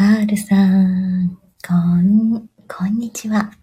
ハールさん、こん、こんにちは。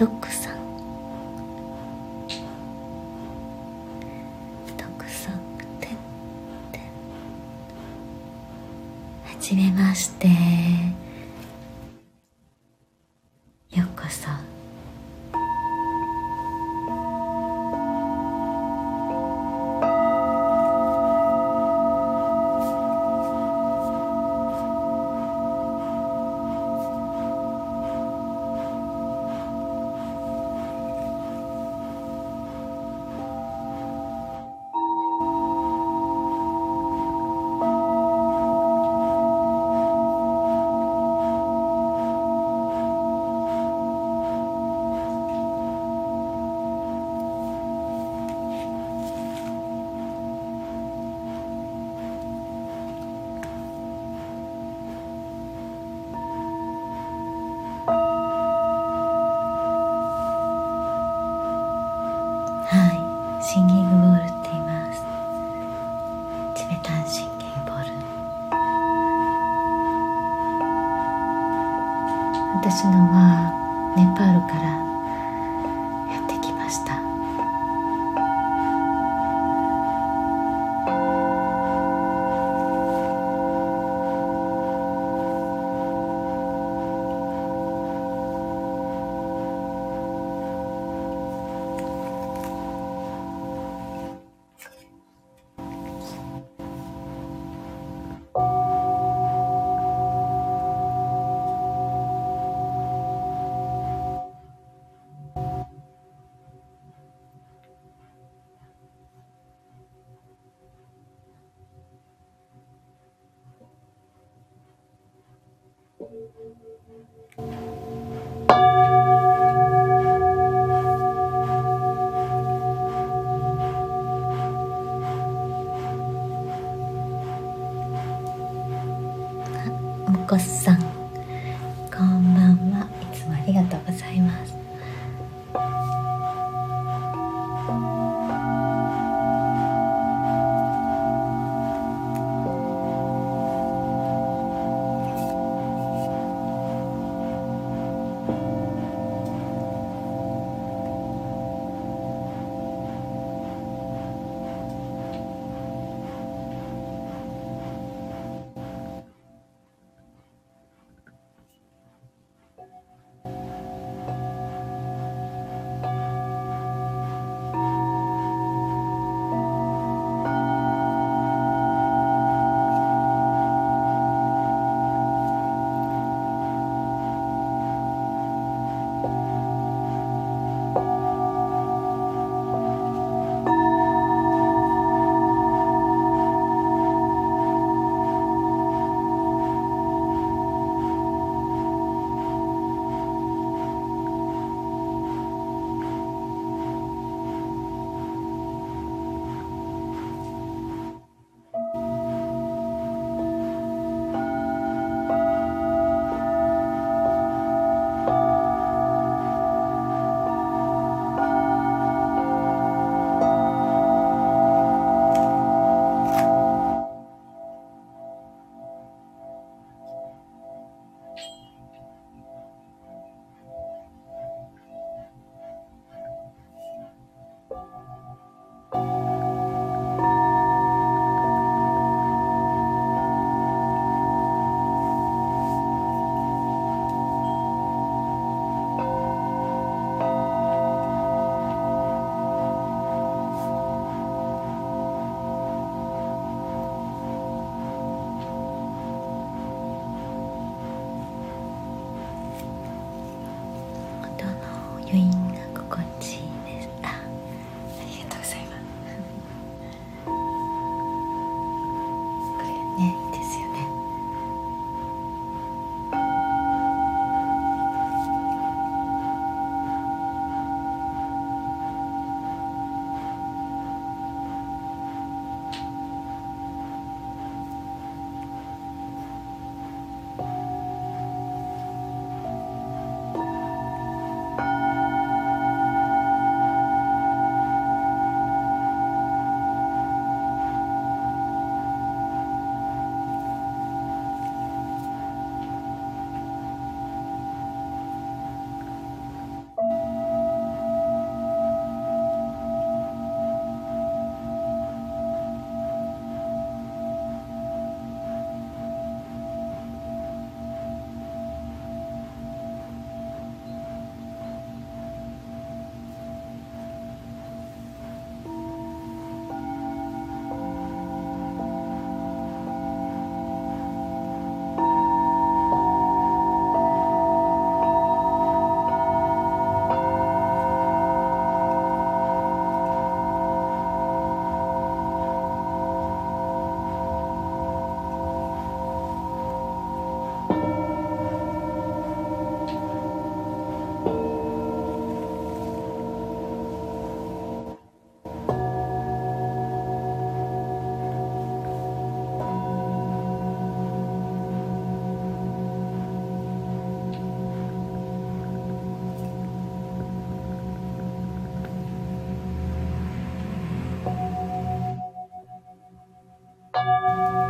untuk さん。Música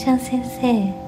ちゃん先生。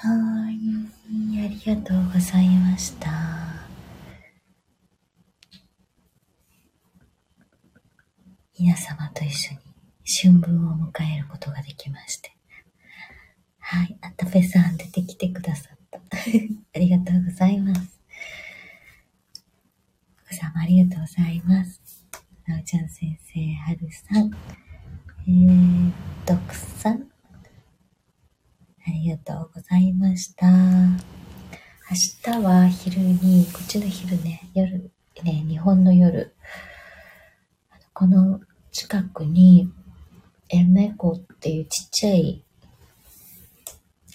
はい。ありがとうございました。皆様と一緒に春分を迎えることができまして。はい。あたぺさん出てきてくださった。ありがとうございます。奥様ありがとうございます。なおちゃん先生、はるさん、えー、ドクさん、ありがとうございました。明日は昼に、こっちの昼ね、夜、ね、日本の夜、この近くに、エメコっていうちっちゃい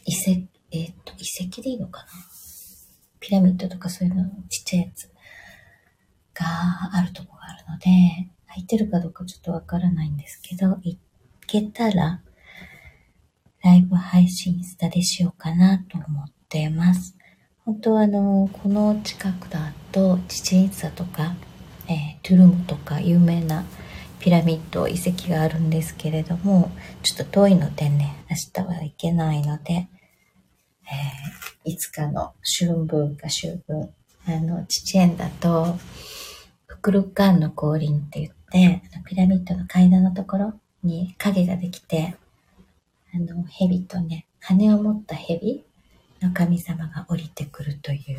遺跡、えっ、と、遺跡でいいのかな？ピラミッドとかそういうのちっちゃいやつがあるとこがあるので、空いてるかどうかちょっとわからないんですけど、行けたら、ライブ配信スタでしようかなと思ってます。本当はあの、この近くだと、チチンサとか、えー、トゥルムとか有名なピラミッド遺跡があるんですけれども、ちょっと遠いのでね、明日は行けないので、えー、いつかの春分か秋分、あの、チチェンだと、ククルカンの降臨って言って、ピラミッドの階段のところに影ができて、あの、蛇とね、羽を持った蛇の神様が降りてくるという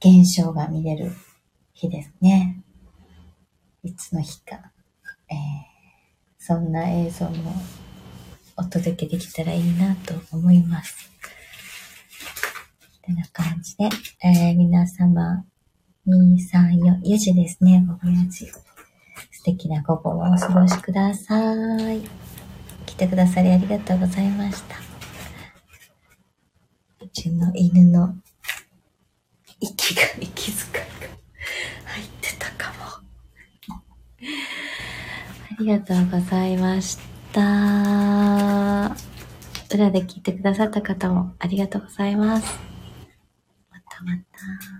現象が見れる日ですね。いつの日か。えー、そんな映像もお届けできたらいいなと思います。てな感じで、えー、皆様、2、3、4、4時ですね、午後4時。素敵な午後をお過ごしください。来てくださりありがとうございました。うちの犬の息が、息遣いが入ってたかも。ありがとうございました。裏で聞いてくださった方もありがとうございます。またまた。